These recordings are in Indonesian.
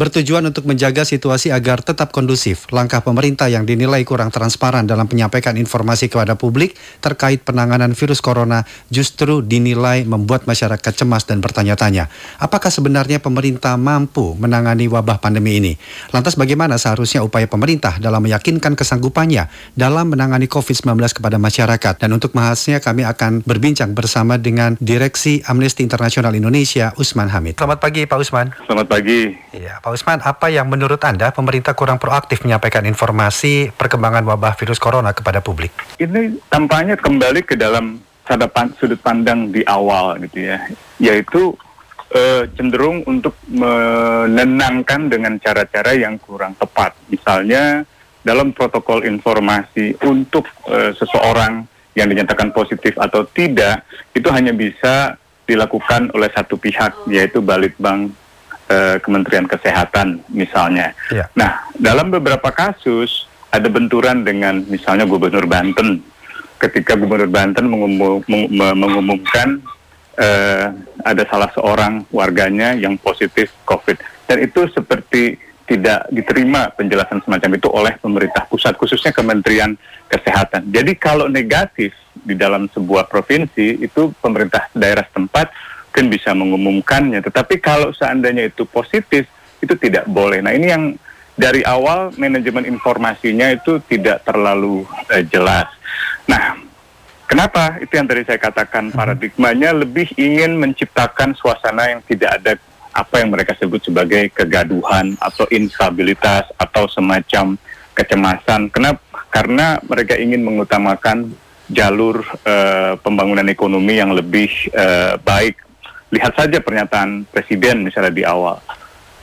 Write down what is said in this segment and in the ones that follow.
Bertujuan untuk menjaga situasi agar tetap kondusif, langkah pemerintah yang dinilai kurang transparan dalam menyampaikan informasi kepada publik terkait penanganan virus corona justru dinilai membuat masyarakat cemas dan bertanya-tanya, apakah sebenarnya pemerintah mampu menangani wabah pandemi ini? Lantas bagaimana seharusnya upaya pemerintah dalam meyakinkan kesanggupannya dalam menangani COVID-19 kepada masyarakat? Dan untuk menghasnya kami akan berbincang bersama dengan Direksi Amnesty Internasional Indonesia, Usman Hamid. Selamat pagi Pak Usman. Selamat pagi. Iya, Pak Usman, apa yang menurut Anda pemerintah kurang proaktif menyampaikan informasi perkembangan wabah virus corona kepada publik? Ini tampaknya kembali ke dalam sudut pandang di awal gitu ya, yaitu uh, cenderung untuk menenangkan dengan cara-cara yang kurang tepat. Misalnya dalam protokol informasi untuk uh, seseorang yang dinyatakan positif atau tidak itu hanya bisa dilakukan oleh satu pihak yaitu Balitbang eh, Kementerian Kesehatan misalnya. Ya. Nah, dalam beberapa kasus ada benturan dengan misalnya Gubernur Banten ketika Gubernur Banten mengumum, mengumumkan eh, ada salah seorang warganya yang positif COVID dan itu seperti tidak diterima penjelasan semacam itu oleh pemerintah pusat khususnya Kementerian Kesehatan. Jadi kalau negatif di dalam sebuah provinsi itu pemerintah daerah setempat mungkin bisa mengumumkannya. Tetapi kalau seandainya itu positif, itu tidak boleh. Nah ini yang dari awal manajemen informasinya itu tidak terlalu uh, jelas. Nah, kenapa? Itu yang tadi saya katakan mhm. paradigmanya lebih ingin menciptakan suasana yang tidak ada apa yang mereka sebut sebagai kegaduhan atau instabilitas atau semacam kecemasan. Kenapa? Karena mereka ingin mengutamakan jalur uh, pembangunan ekonomi yang lebih uh, baik lihat saja pernyataan presiden misalnya di awal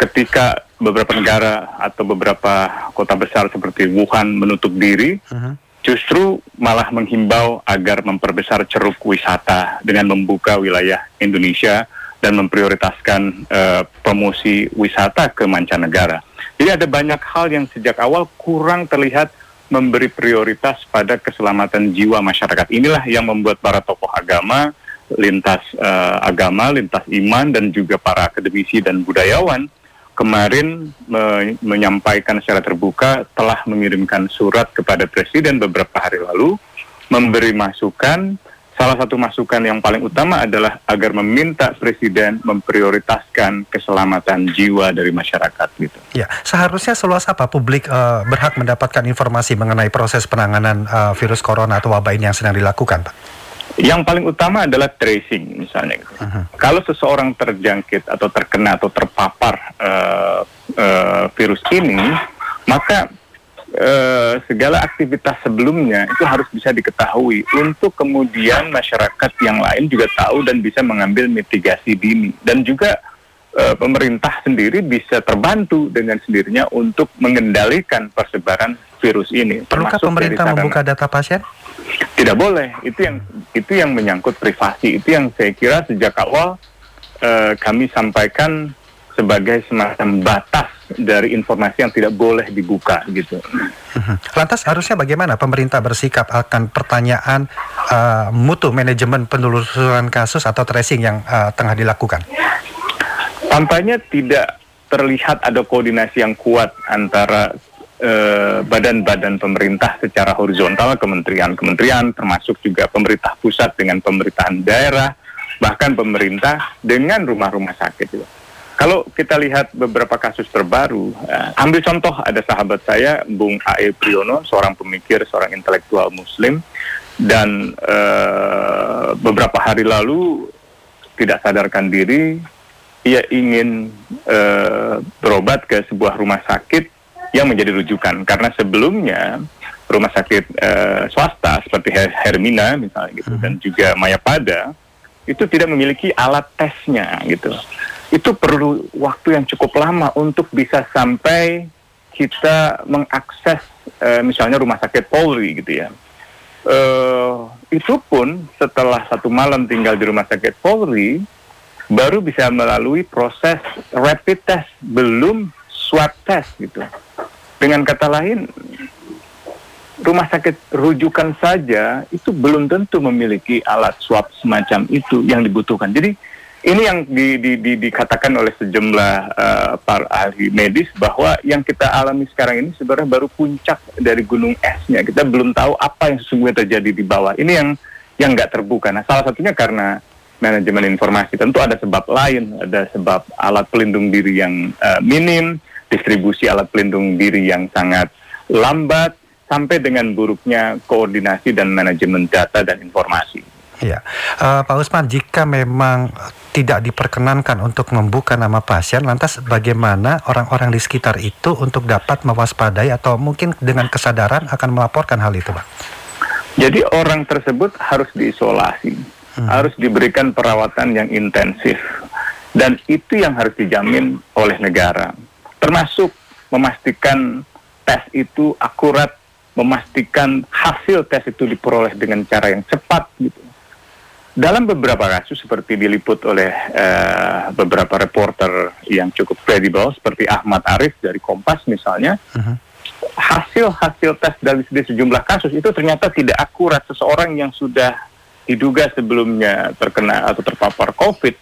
ketika beberapa negara atau beberapa kota besar seperti Wuhan menutup diri uh-huh. justru malah menghimbau agar memperbesar ceruk wisata dengan membuka wilayah Indonesia dan memprioritaskan uh, promosi wisata ke mancanegara. Jadi ada banyak hal yang sejak awal kurang terlihat memberi prioritas pada keselamatan jiwa masyarakat. Inilah yang membuat para tokoh agama lintas uh, agama, lintas iman dan juga para akademisi dan budayawan kemarin me menyampaikan secara terbuka telah mengirimkan surat kepada presiden beberapa hari lalu memberi masukan salah satu masukan yang paling utama adalah agar meminta presiden memprioritaskan keselamatan jiwa dari masyarakat gitu. Ya, seharusnya seluas apa publik uh, berhak mendapatkan informasi mengenai proses penanganan uh, virus corona atau wabah ini yang sedang dilakukan, Pak? Yang paling utama adalah tracing misalnya. Gitu. Uh-huh. Kalau seseorang terjangkit atau terkena atau terpapar uh, uh, virus ini, maka uh, segala aktivitas sebelumnya itu harus bisa diketahui untuk kemudian masyarakat yang lain juga tahu dan bisa mengambil mitigasi dini dan juga uh, pemerintah sendiri bisa terbantu dengan sendirinya untuk mengendalikan persebaran virus ini. Perlukah pemerintah membuka data pasien? Tidak boleh. Itu yang itu yang menyangkut privasi. Itu yang saya kira sejak awal uh, kami sampaikan sebagai semacam batas dari informasi yang tidak boleh dibuka gitu. Mhm. Lantas harusnya bagaimana pemerintah bersikap akan pertanyaan uh, mutu manajemen penelusuran kasus atau tracing yang uh, tengah dilakukan? Tampaknya tidak terlihat ada koordinasi yang kuat antara Eh, badan-badan pemerintah secara horizontal, kementerian-kementerian, termasuk juga pemerintah pusat dengan pemerintahan daerah, bahkan pemerintah dengan rumah-rumah sakit. Kalau kita lihat beberapa kasus terbaru, uh, ambil contoh ada sahabat saya, Bung A.E. Priyono, seorang pemikir, seorang intelektual Muslim, dan uh, beberapa hari lalu tidak sadarkan diri, ia ingin uh, berobat ke sebuah rumah sakit yang menjadi rujukan karena sebelumnya rumah sakit uh, swasta seperti Hermina misalnya gitu hmm. dan juga Mayapada itu tidak memiliki alat tesnya gitu. Itu perlu waktu yang cukup lama untuk bisa sampai kita mengakses uh, misalnya rumah sakit Polri gitu ya. Uh, itu pun setelah satu malam tinggal di rumah sakit Polri baru bisa melalui proses rapid test belum swab test gitu. Dengan kata lain, rumah sakit rujukan saja itu belum tentu memiliki alat swab semacam itu yang dibutuhkan. Jadi ini yang di, di, di, dikatakan oleh sejumlah uh, para ahli medis bahwa yang kita alami sekarang ini sebenarnya baru puncak dari gunung esnya. Kita belum tahu apa yang sesungguhnya terjadi di bawah. Ini yang yang nggak terbuka. Nah, salah satunya karena manajemen informasi. Tentu ada sebab lain, ada sebab alat pelindung diri yang uh, minim, distribusi alat pelindung diri yang sangat lambat, sampai dengan buruknya koordinasi dan manajemen data dan informasi. Ya, uh, Pak Usman, jika memang tidak diperkenankan untuk membuka nama pasien, lantas bagaimana orang-orang di sekitar itu untuk dapat mewaspadai atau mungkin dengan kesadaran akan melaporkan hal itu, Pak? Jadi orang tersebut harus diisolasi, hmm. harus diberikan perawatan yang intensif, dan itu yang harus dijamin oleh negara, termasuk memastikan tes itu akurat, memastikan hasil tes itu diperoleh dengan cara yang cepat, gitu dalam beberapa kasus seperti diliput oleh uh, beberapa reporter yang cukup kredibel seperti Ahmad Arif dari Kompas misalnya, uh-huh. hasil-hasil tes dari sejumlah kasus itu ternyata tidak akurat. Seseorang yang sudah diduga sebelumnya terkena atau terpapar COVID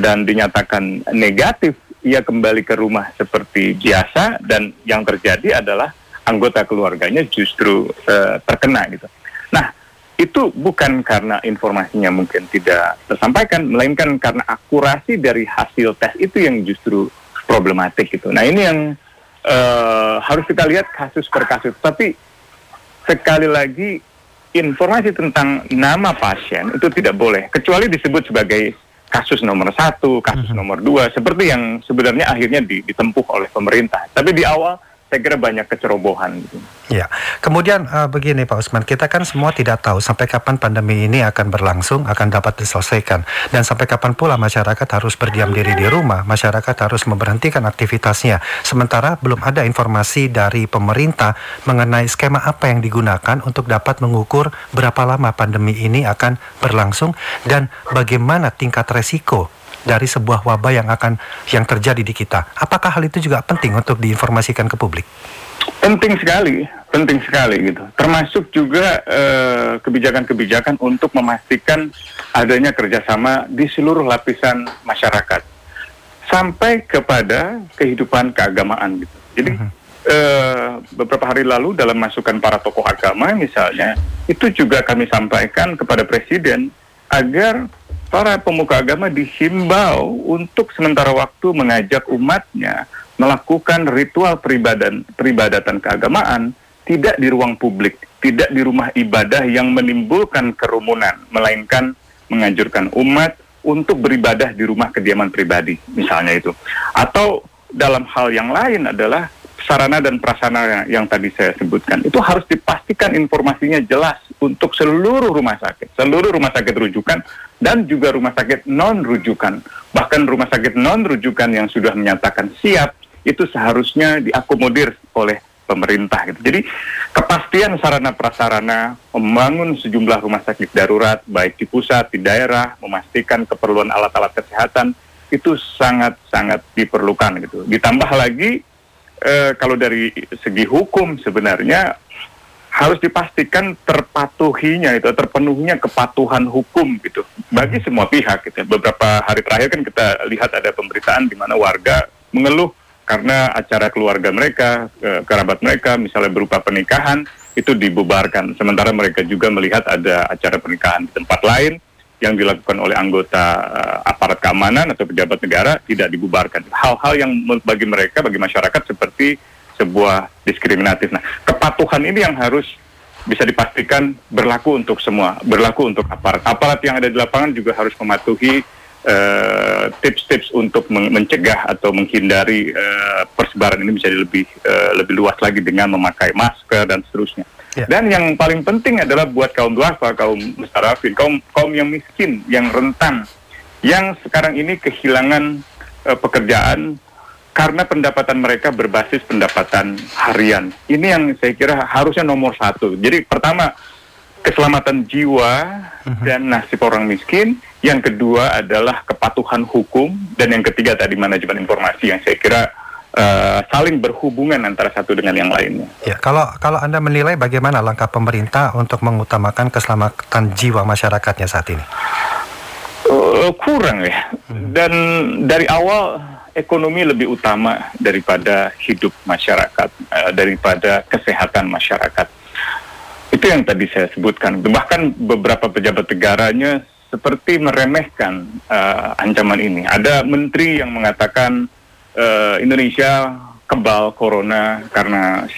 dan dinyatakan negatif, ia kembali ke rumah seperti biasa dan yang terjadi adalah anggota keluarganya justru uh, terkena gitu. Nah, itu bukan karena informasinya mungkin tidak tersampaikan, melainkan karena akurasi dari hasil tes itu yang justru problematik gitu. Nah ini yang uh, harus kita lihat kasus per kasus. Tapi sekali lagi informasi tentang nama pasien itu tidak boleh, kecuali disebut sebagai kasus nomor satu, kasus mhm. nomor dua, seperti yang sebenarnya akhirnya ditempuh oleh pemerintah. Tapi di awal saya kira banyak kecerobohan. Gitu. Ya, kemudian uh, begini Pak Usman, kita kan semua tidak tahu sampai kapan pandemi ini akan berlangsung, akan dapat diselesaikan, dan sampai kapan pula masyarakat harus berdiam diri di rumah, masyarakat harus memberhentikan aktivitasnya. Sementara belum ada informasi dari pemerintah mengenai skema apa yang digunakan untuk dapat mengukur berapa lama pandemi ini akan berlangsung dan bagaimana tingkat resiko dari sebuah wabah yang akan yang terjadi di kita. Apakah hal itu juga penting untuk diinformasikan ke publik? Penting sekali, penting sekali gitu. Termasuk juga eh, kebijakan-kebijakan untuk memastikan adanya kerjasama di seluruh lapisan masyarakat sampai kepada kehidupan keagamaan gitu. Jadi uh -huh. eh, beberapa hari lalu dalam masukan para tokoh agama misalnya itu juga kami sampaikan kepada presiden agar para pemuka agama dihimbau untuk sementara waktu mengajak umatnya melakukan ritual peribadan, peribadatan keagamaan tidak di ruang publik, tidak di rumah ibadah yang menimbulkan kerumunan, melainkan menganjurkan umat untuk beribadah di rumah kediaman pribadi, misalnya itu. Atau dalam hal yang lain adalah sarana dan prasarana yang tadi saya sebutkan itu harus dipastikan informasinya jelas untuk seluruh rumah sakit, seluruh rumah sakit rujukan dan juga rumah sakit non rujukan. Bahkan rumah sakit non rujukan yang sudah menyatakan siap itu seharusnya diakomodir oleh pemerintah gitu. Jadi kepastian sarana prasarana membangun sejumlah rumah sakit darurat baik di pusat, di daerah, memastikan keperluan alat-alat kesehatan itu sangat-sangat diperlukan gitu. Ditambah lagi eh, kalau dari segi hukum sebenarnya harus dipastikan terpatuhinya itu terpenuhnya kepatuhan hukum gitu bagi hmm. semua pihak gitu. Beberapa hari terakhir kan kita lihat ada pemberitaan di mana warga mengeluh karena acara keluarga mereka, kerabat mereka misalnya berupa pernikahan itu dibubarkan. Sementara mereka juga melihat ada acara pernikahan di tempat lain yang dilakukan oleh anggota uh, aparat keamanan atau pejabat negara tidak dibubarkan. Hal-hal yang bagi mereka, bagi masyarakat seperti sebuah diskriminatif. Nah, kepatuhan ini yang harus bisa dipastikan berlaku untuk semua, berlaku untuk aparat. Aparat yang ada di lapangan juga harus mematuhi eh, tips-tips uh, untuk men mencegah atau menghindari uh, persebaran ini bisa lebih uh, lebih luas lagi dengan memakai masker dan seterusnya. Yeah. Dan yang paling penting adalah buat kaum duafa, kaum mustarafin, kaum kaum yang miskin, yang rentan, yang sekarang ini kehilangan uh, pekerjaan karena pendapatan mereka berbasis pendapatan harian. Ini yang saya kira harusnya nomor satu. Jadi pertama keselamatan jiwa uh-huh. dan nasib orang miskin. Yang kedua adalah kepatuhan hukum dan yang ketiga tadi manajemen informasi yang saya kira uh, saling berhubungan antara satu dengan yang lainnya. Ya, kalau kalau Anda menilai bagaimana langkah pemerintah untuk mengutamakan keselamatan jiwa masyarakatnya saat ini? Uh, kurang ya. Hmm. Dan dari awal ekonomi lebih utama daripada hidup masyarakat, uh, daripada kesehatan masyarakat. Itu yang tadi saya sebutkan. Bahkan beberapa pejabat negaranya seperti meremehkan uh, ancaman ini. Ada menteri yang mengatakan uh, Indonesia kebal corona karena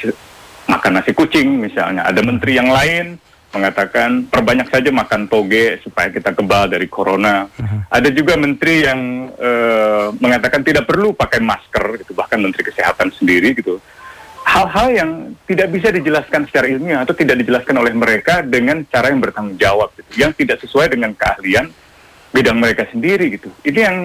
makan nasi kucing misalnya. Ada menteri yang lain mengatakan perbanyak saja makan toge supaya kita kebal dari corona. Uh-huh. Ada juga menteri yang uh, mengatakan tidak perlu pakai masker, gitu bahkan menteri kesehatan sendiri gitu. Hal-hal yang tidak bisa dijelaskan secara ilmiah atau tidak dijelaskan oleh mereka dengan cara yang bertanggung jawab, gitu, yang tidak sesuai dengan keahlian bidang mereka sendiri gitu. Ini yang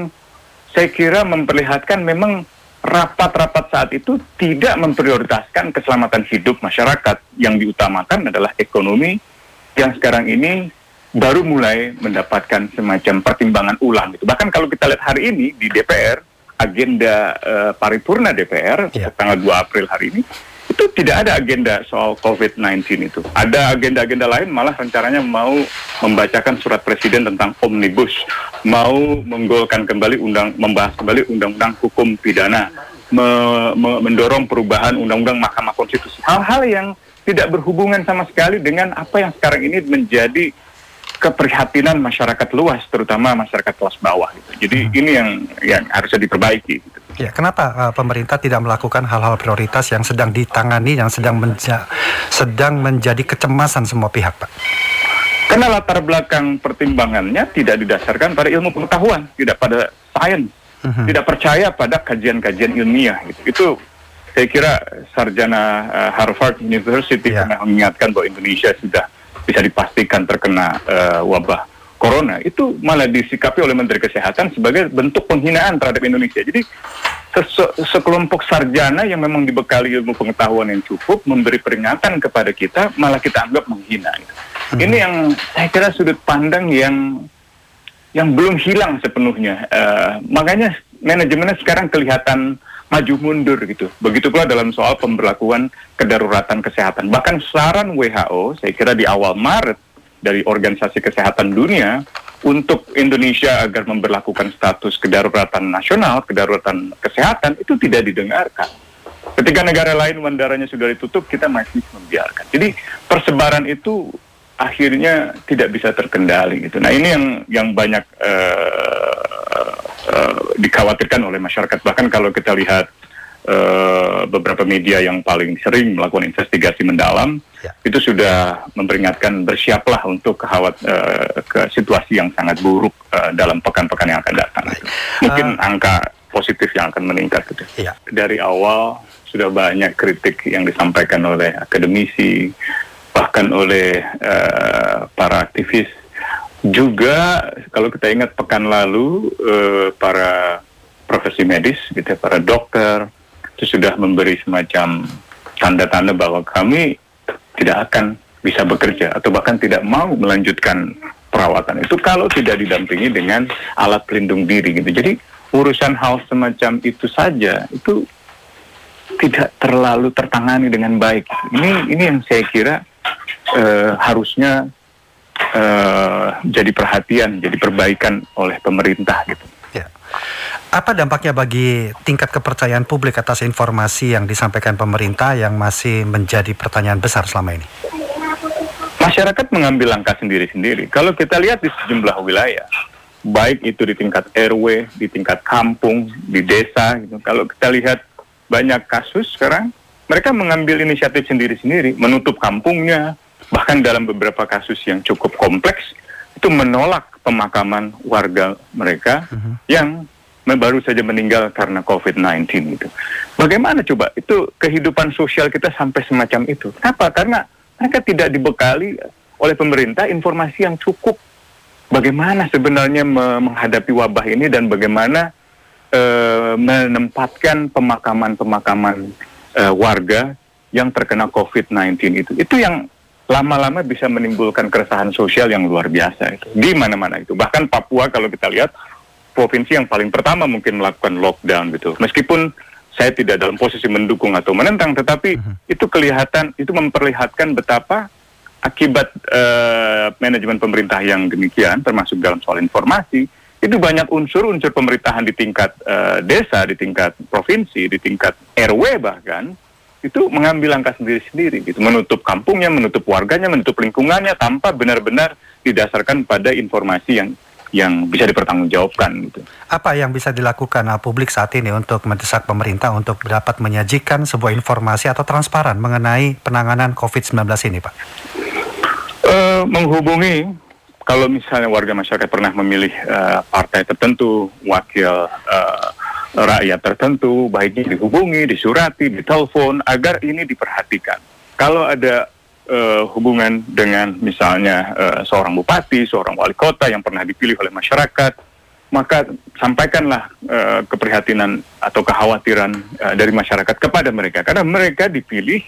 saya kira memperlihatkan memang rapat-rapat saat itu tidak memprioritaskan keselamatan hidup masyarakat. Yang diutamakan adalah ekonomi yang sekarang ini baru mulai mendapatkan semacam pertimbangan ulang gitu. Bahkan kalau kita lihat hari ini di DPR, agenda uh, paripurna DPR yeah. tanggal 2 April hari ini itu tidak ada agenda soal COVID-19 itu. Ada agenda-agenda lain malah rencananya mau membacakan surat presiden tentang omnibus, mau menggolkan kembali undang membahas kembali undang-undang hukum pidana, me, me, mendorong perubahan undang-undang Mahkamah Konstitusi. Hal-hal yang tidak berhubungan sama sekali dengan apa yang sekarang ini menjadi keprihatinan masyarakat luas, terutama masyarakat kelas bawah. Gitu. Jadi hmm. ini yang yang harusnya diperbaiki. Gitu. Ya, kenapa uh, pemerintah tidak melakukan hal-hal prioritas yang sedang ditangani, yang sedang menja sedang menjadi kecemasan semua pihak, Pak? Karena latar belakang pertimbangannya tidak didasarkan pada ilmu pengetahuan, tidak pada sains, uh-huh. tidak percaya pada kajian-kajian ilmiah. Gitu. Itu saya kira sarjana uh, Harvard University yeah. pernah mengingatkan bahwa Indonesia sudah bisa dipastikan terkena uh, wabah corona itu malah disikapi oleh Menteri Kesehatan sebagai bentuk penghinaan terhadap Indonesia. Jadi sekelompok sarjana yang memang dibekali ilmu pengetahuan yang cukup memberi peringatan kepada kita malah kita anggap menghina. Hmm. Ini yang saya kira sudut pandang yang yang belum hilang sepenuhnya. Uh, makanya manajemennya sekarang kelihatan maju mundur gitu. Begitu pula dalam soal pemberlakuan kedaruratan kesehatan. Bahkan saran WHO, saya kira di awal Maret dari Organisasi Kesehatan Dunia untuk Indonesia agar memperlakukan status kedaruratan nasional, kedaruratan kesehatan itu tidak didengarkan. Ketika negara lain bandaranya sudah ditutup, kita masih membiarkan. Jadi persebaran itu akhirnya tidak bisa terkendali gitu. Nah ini yang yang banyak uh, dikhawatirkan oleh masyarakat. Bahkan kalau kita lihat uh, beberapa media yang paling sering melakukan investigasi mendalam, ya. itu sudah memperingatkan bersiaplah untuk kehawat uh, ke situasi yang sangat buruk uh, dalam pekan-pekan yang akan datang. Mungkin uh, angka positif yang akan meningkat gitu. Ya. Dari awal sudah banyak kritik yang disampaikan oleh akademisi, bahkan oleh uh, para aktivis juga kalau kita ingat pekan lalu uh, para profesi medis gitu ya, para dokter itu sudah memberi semacam tanda-tanda bahwa kami tidak akan bisa bekerja atau bahkan tidak mau melanjutkan perawatan itu kalau tidak didampingi dengan alat pelindung diri gitu. Jadi urusan hal semacam itu saja itu tidak terlalu tertangani dengan baik. Ini ini yang saya kira uh, harusnya uh, jadi perhatian, jadi perbaikan oleh pemerintah gitu. Ya. Apa dampaknya bagi tingkat kepercayaan publik atas informasi yang disampaikan pemerintah yang masih menjadi pertanyaan besar selama ini? Masyarakat mengambil langkah sendiri-sendiri. Kalau kita lihat di sejumlah wilayah, baik itu di tingkat RW, di tingkat kampung, di desa, gitu. Kalau kita lihat banyak kasus sekarang, mereka mengambil inisiatif sendiri-sendiri, menutup kampungnya, bahkan dalam beberapa kasus yang cukup kompleks itu menolak pemakaman warga mereka uh-huh. yang baru saja meninggal karena COVID-19 itu. Bagaimana coba itu kehidupan sosial kita sampai semacam itu? Kenapa? Karena mereka tidak dibekali oleh pemerintah informasi yang cukup bagaimana sebenarnya menghadapi wabah ini dan bagaimana uh, menempatkan pemakaman-pemakaman uh, warga yang terkena COVID-19 itu. Itu yang lama-lama bisa menimbulkan keresahan sosial yang luar biasa itu. Di mana-mana itu. Bahkan Papua kalau kita lihat provinsi yang paling pertama mungkin melakukan lockdown gitu. Meskipun saya tidak dalam posisi mendukung atau menentang tetapi uh-huh. itu kelihatan itu memperlihatkan betapa akibat uh, manajemen pemerintah yang demikian termasuk dalam soal informasi itu banyak unsur-unsur pemerintahan di tingkat uh, desa, di tingkat provinsi, di tingkat RW bahkan itu mengambil langkah sendiri-sendiri gitu, menutup kampungnya, menutup warganya, menutup lingkungannya tanpa benar-benar didasarkan pada informasi yang yang bisa dipertanggungjawabkan gitu. Apa yang bisa dilakukan uh, publik saat ini untuk mendesak pemerintah untuk dapat menyajikan sebuah informasi atau transparan mengenai penanganan COVID-19 ini, Pak? Uh, menghubungi kalau misalnya warga masyarakat pernah memilih uh, partai tertentu, wakil uh, rakyat tertentu, baiknya dihubungi, disurati, ditelepon, agar ini diperhatikan. Kalau ada uh, hubungan dengan misalnya uh, seorang bupati, seorang wali kota yang pernah dipilih oleh masyarakat, maka sampaikanlah uh, keprihatinan atau kekhawatiran uh, dari masyarakat kepada mereka, karena mereka dipilih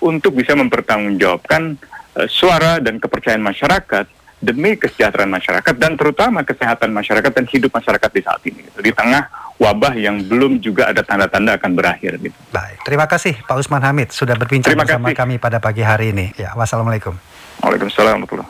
untuk bisa mempertanggungjawabkan uh, suara dan kepercayaan masyarakat demi kesejahteraan masyarakat dan terutama kesehatan masyarakat dan hidup masyarakat di saat ini di tengah wabah yang belum juga ada tanda-tanda akan berakhir gitu. Baik, terima kasih Pak Usman Hamid sudah berbincang terima bersama kasih. kami pada pagi hari ini. Ya, wassalamualaikum. Waalaikumsalam